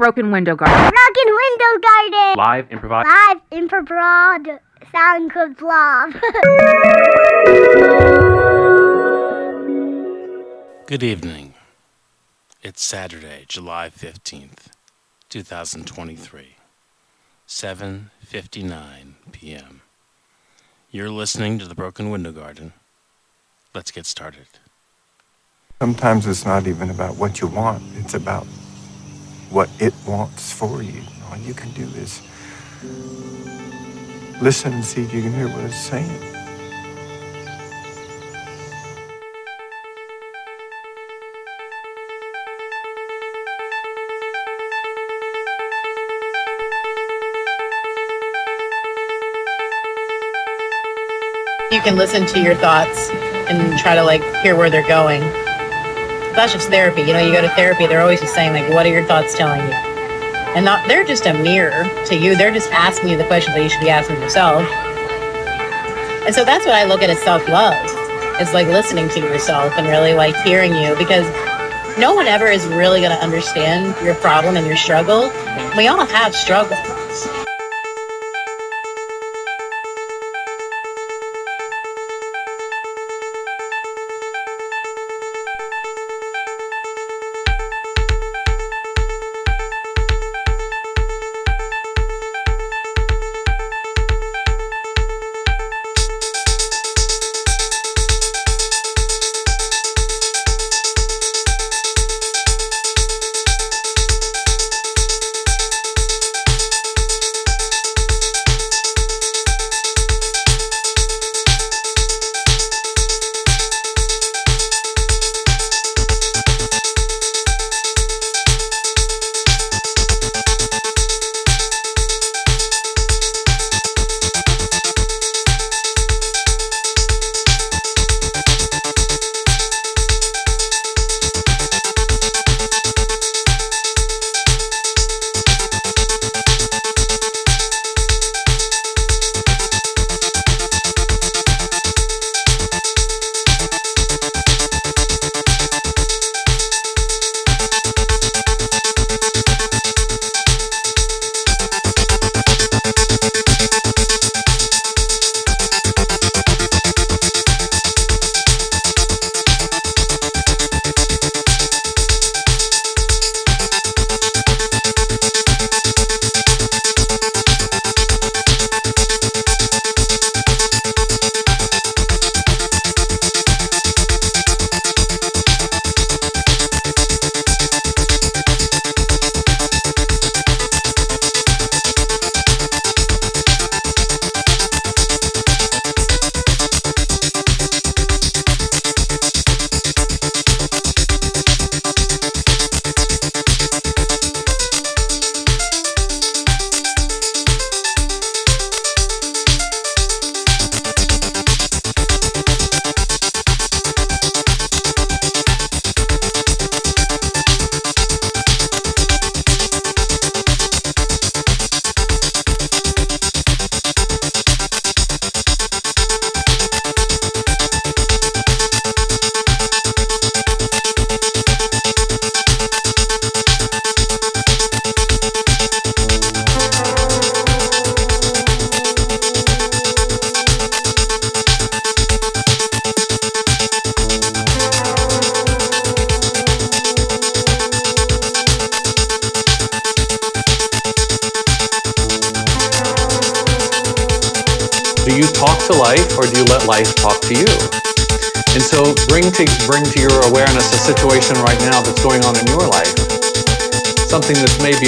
Broken Window Garden. Broken Window Garden. Live improvised. Live improv sound club blog. Good evening. It's Saturday, July 15th, 2023, 7:59 p.m. You're listening to the Broken Window Garden. Let's get started. Sometimes it's not even about what you want, it's about what it wants for you. All you can do is listen and see if you can hear what it's saying. you can listen to your thoughts and try to like hear where they're going. That's just therapy. You know, you go to therapy, they're always just saying like, what are your thoughts telling you? And not they're just a mirror to you. They're just asking you the questions that you should be asking yourself. And so that's what I look at as self-love. It's like listening to yourself and really like hearing you because no one ever is really going to understand your problem and your struggle. We all have struggles.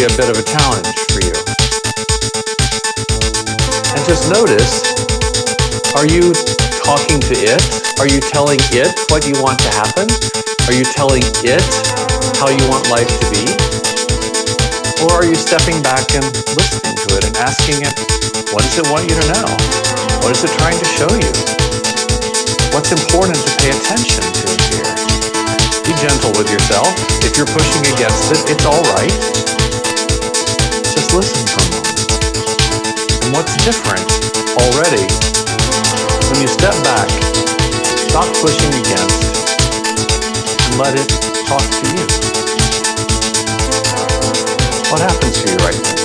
A bit of a challenge for you. And just notice, are you talking to it? Are you telling it what you want to happen? Are you telling it how you want life to be? Or are you stepping back and listening to it and asking it, what does it want you to know? What is it trying to show you? What's important to pay attention to here? Be gentle with yourself. If you're pushing against it, it's all right. Just listen a moment. And what's different already when you step back, stop pushing against, and let it talk to you? What happens? SUV.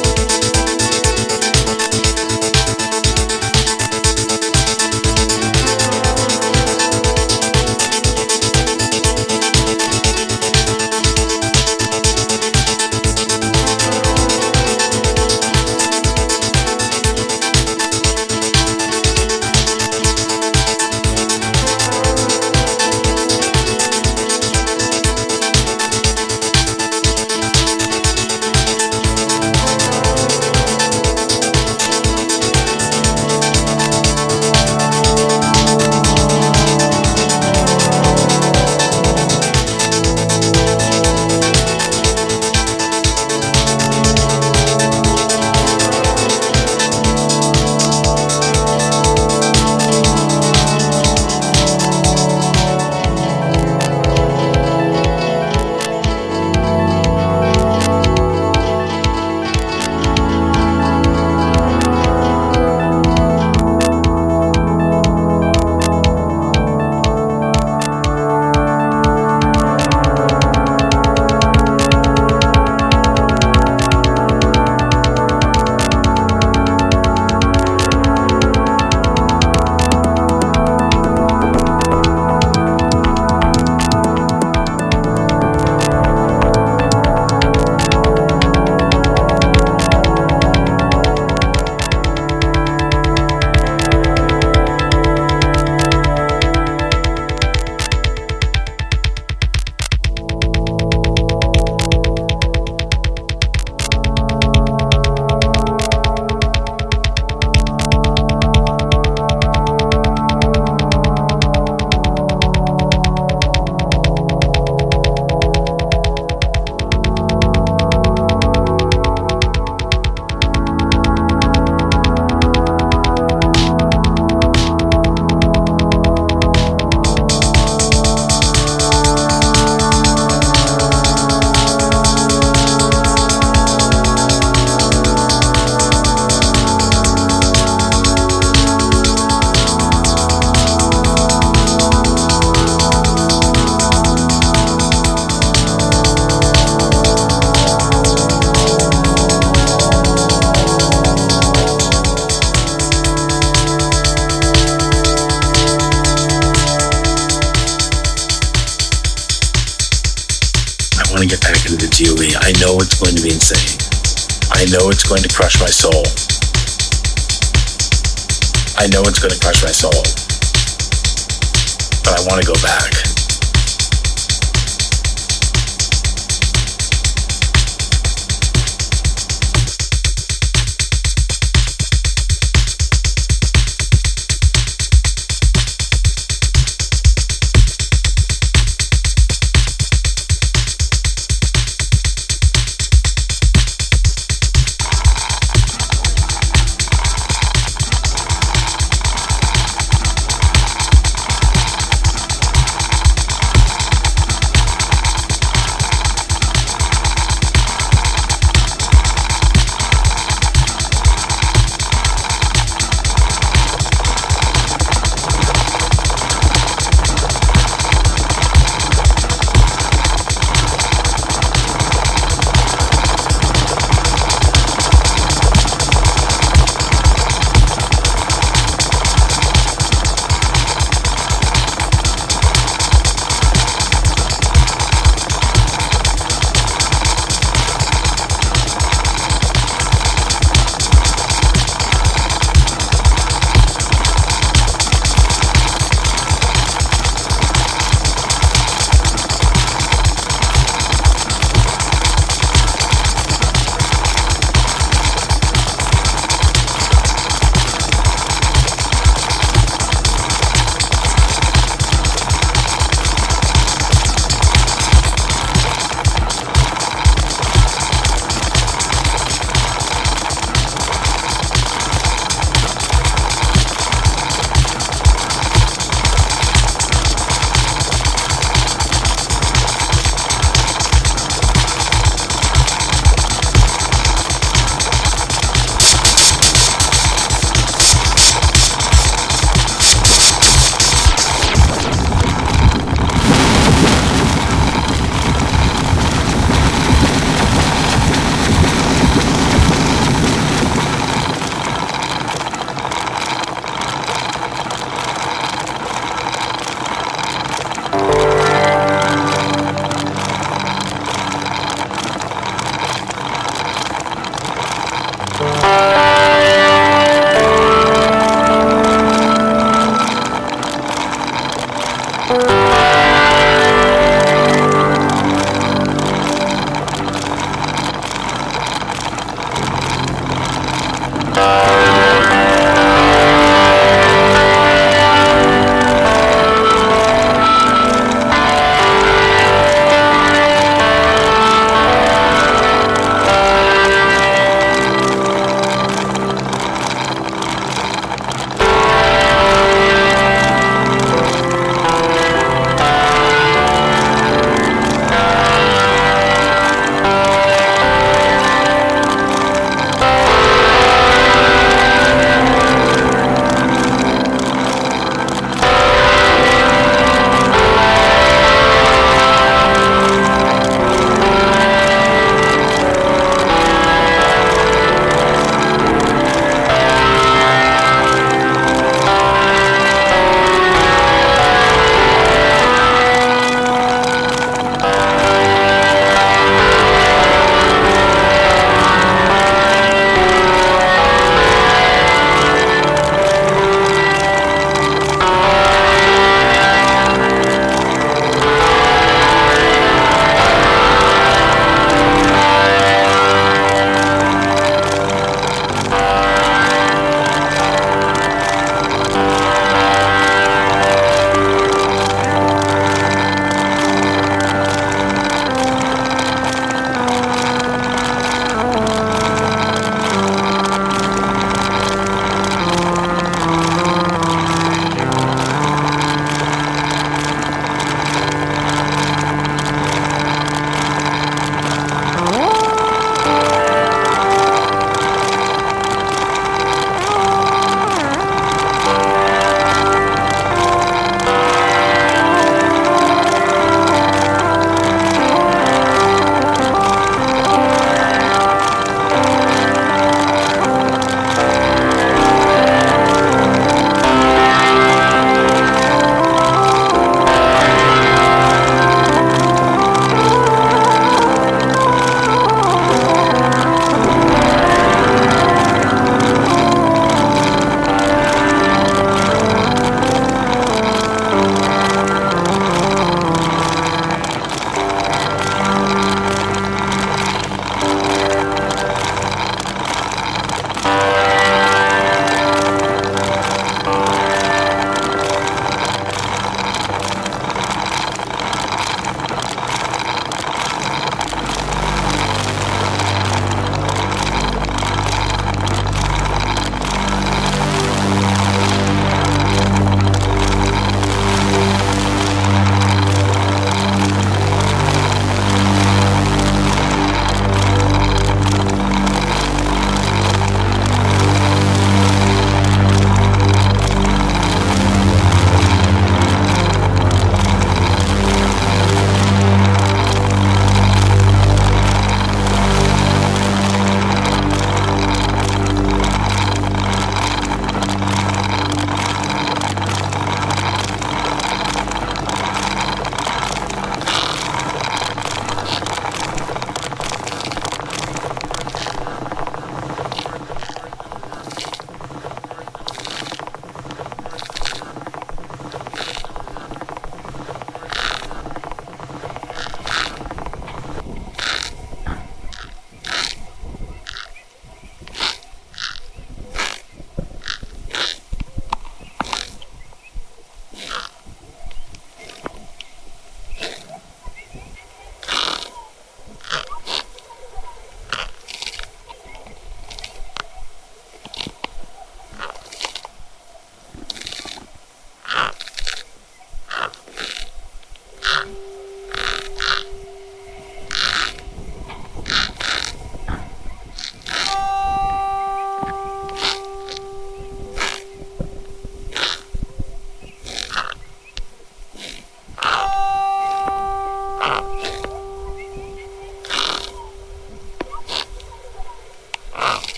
Going to crush my soul. I know it's going to crush my soul. But I want to go back.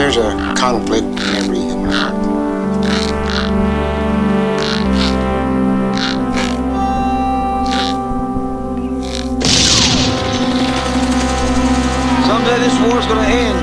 There's a conflict in every human heart. Someday this war's gonna end.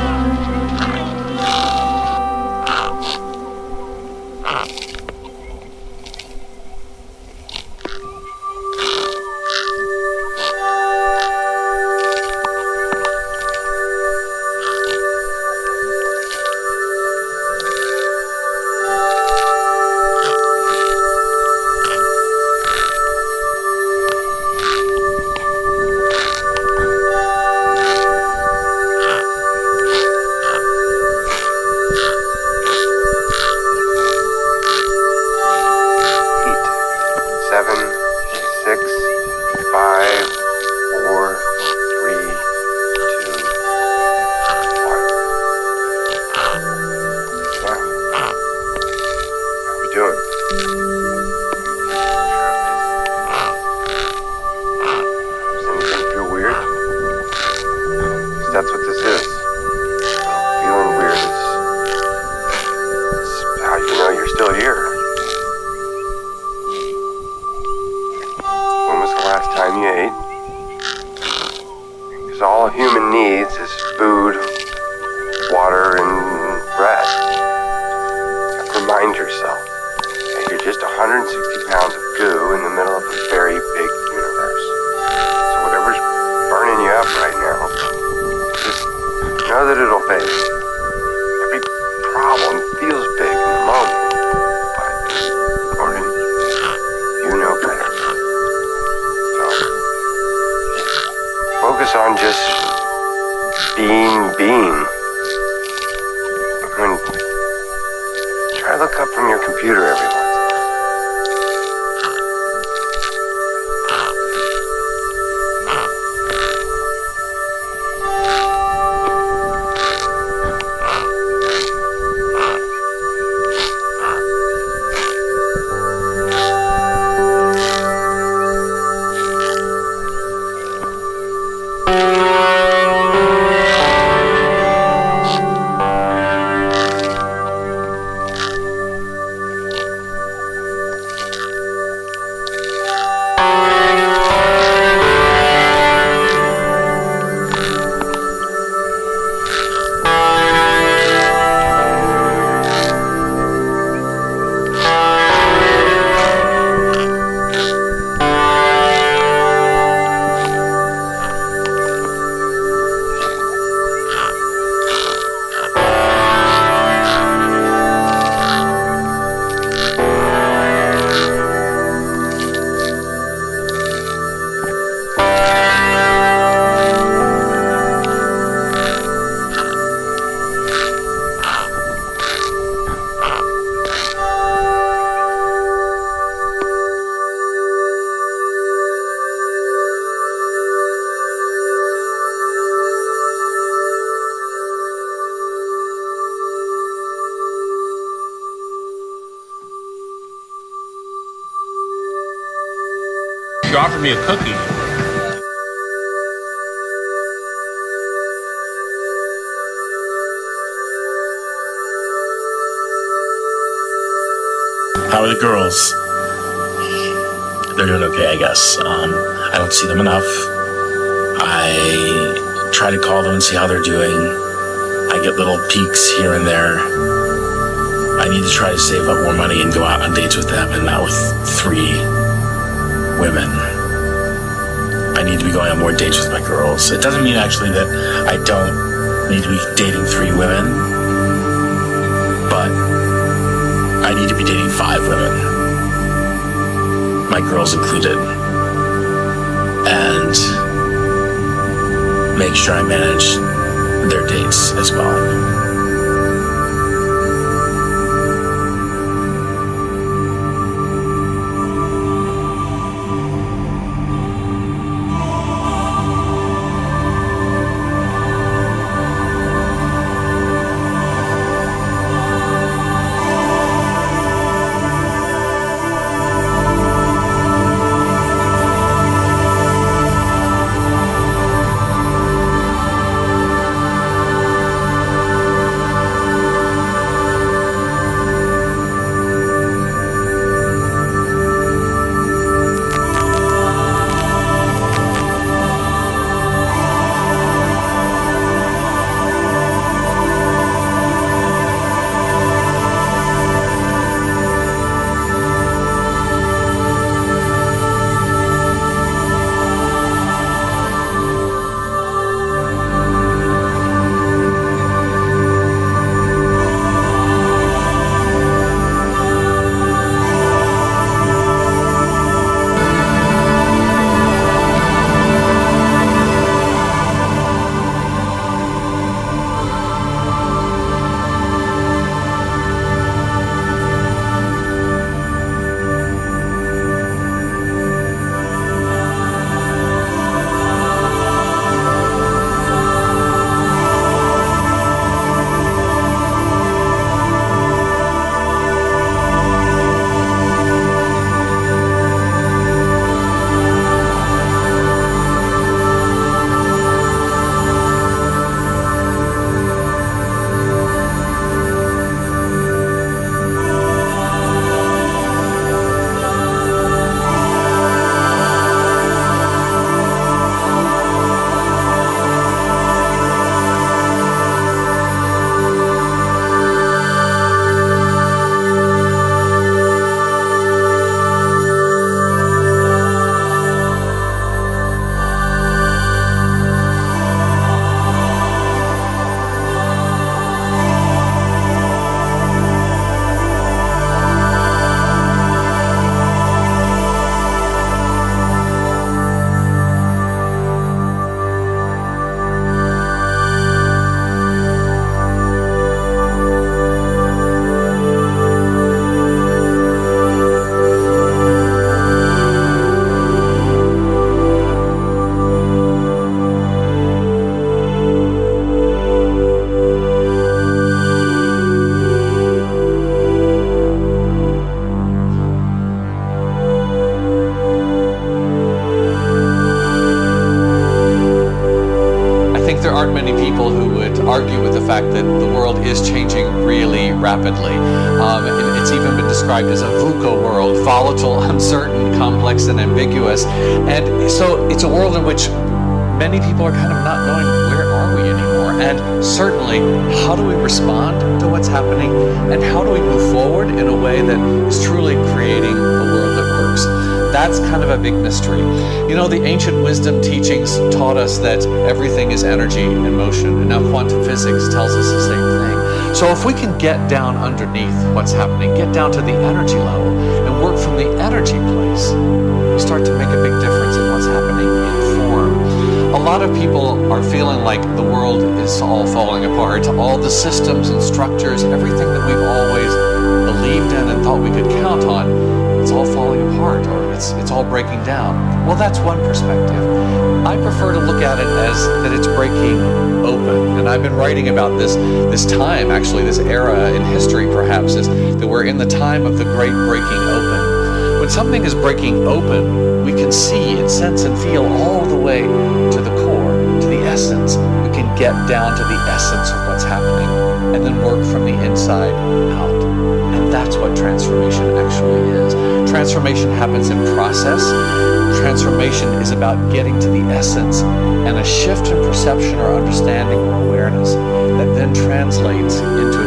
Offered me a cookie. How are the girls? They're doing okay, I guess. Um, I don't see them enough. I try to call them and see how they're doing. I get little peeks here and there. I need to try to save up more money and go out on dates with them and not with three women. I need to be going on more dates with my girls. It doesn't mean actually that I don't need to be dating three women, but I need to be dating five women, my girls included, and make sure I manage their dates as well. Respond to what's happening? And how do we move forward in a way that is truly creating a world that works? That's kind of a big mystery. You know, the ancient wisdom teachings taught us that everything is energy and motion, and now quantum physics tells us the same thing. So if we can get down underneath what's happening, get down to the energy level, and work from the energy place, we start to make a big difference A lot of people are feeling like the world is all falling apart. All the systems and structures, everything that we've always believed in and thought we could count on, it's all falling apart or it's, it's all breaking down. Well, that's one perspective. I prefer to look at it as that it's breaking open. And I've been writing about this this time, actually, this era in history perhaps, is that we're in the time of the great breaking open. When something is breaking open, we can see and sense and feel all the way to the core, to the essence. We can get down to the essence of what's happening and then work from the inside out. And that's what transformation actually is. Transformation happens in process. Transformation is about getting to the essence and a shift in perception or understanding or awareness that then translates into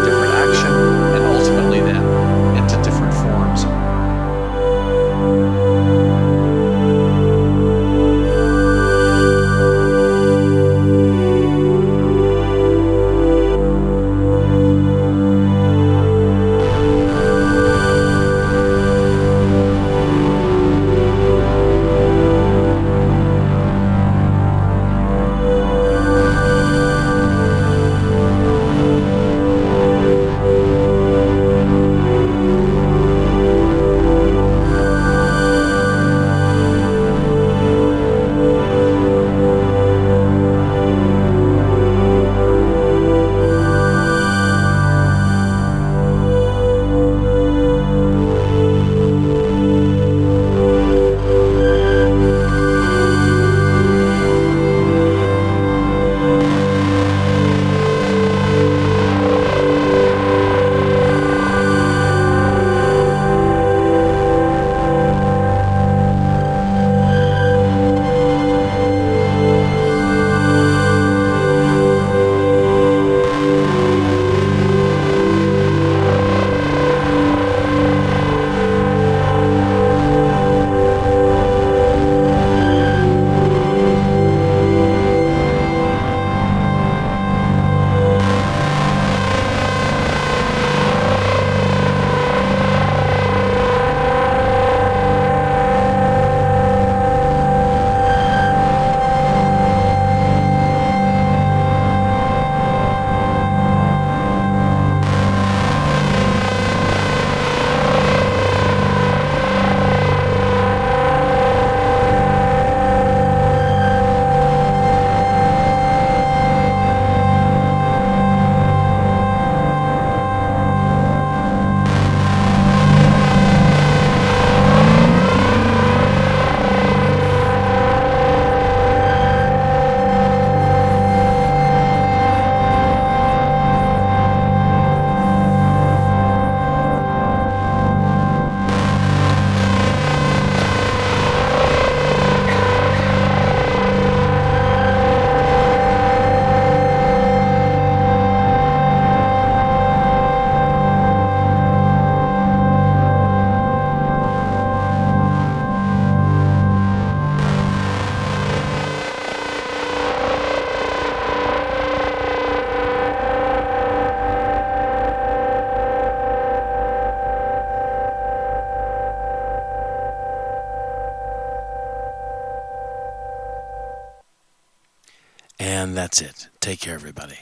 that's it. Take care, everybody.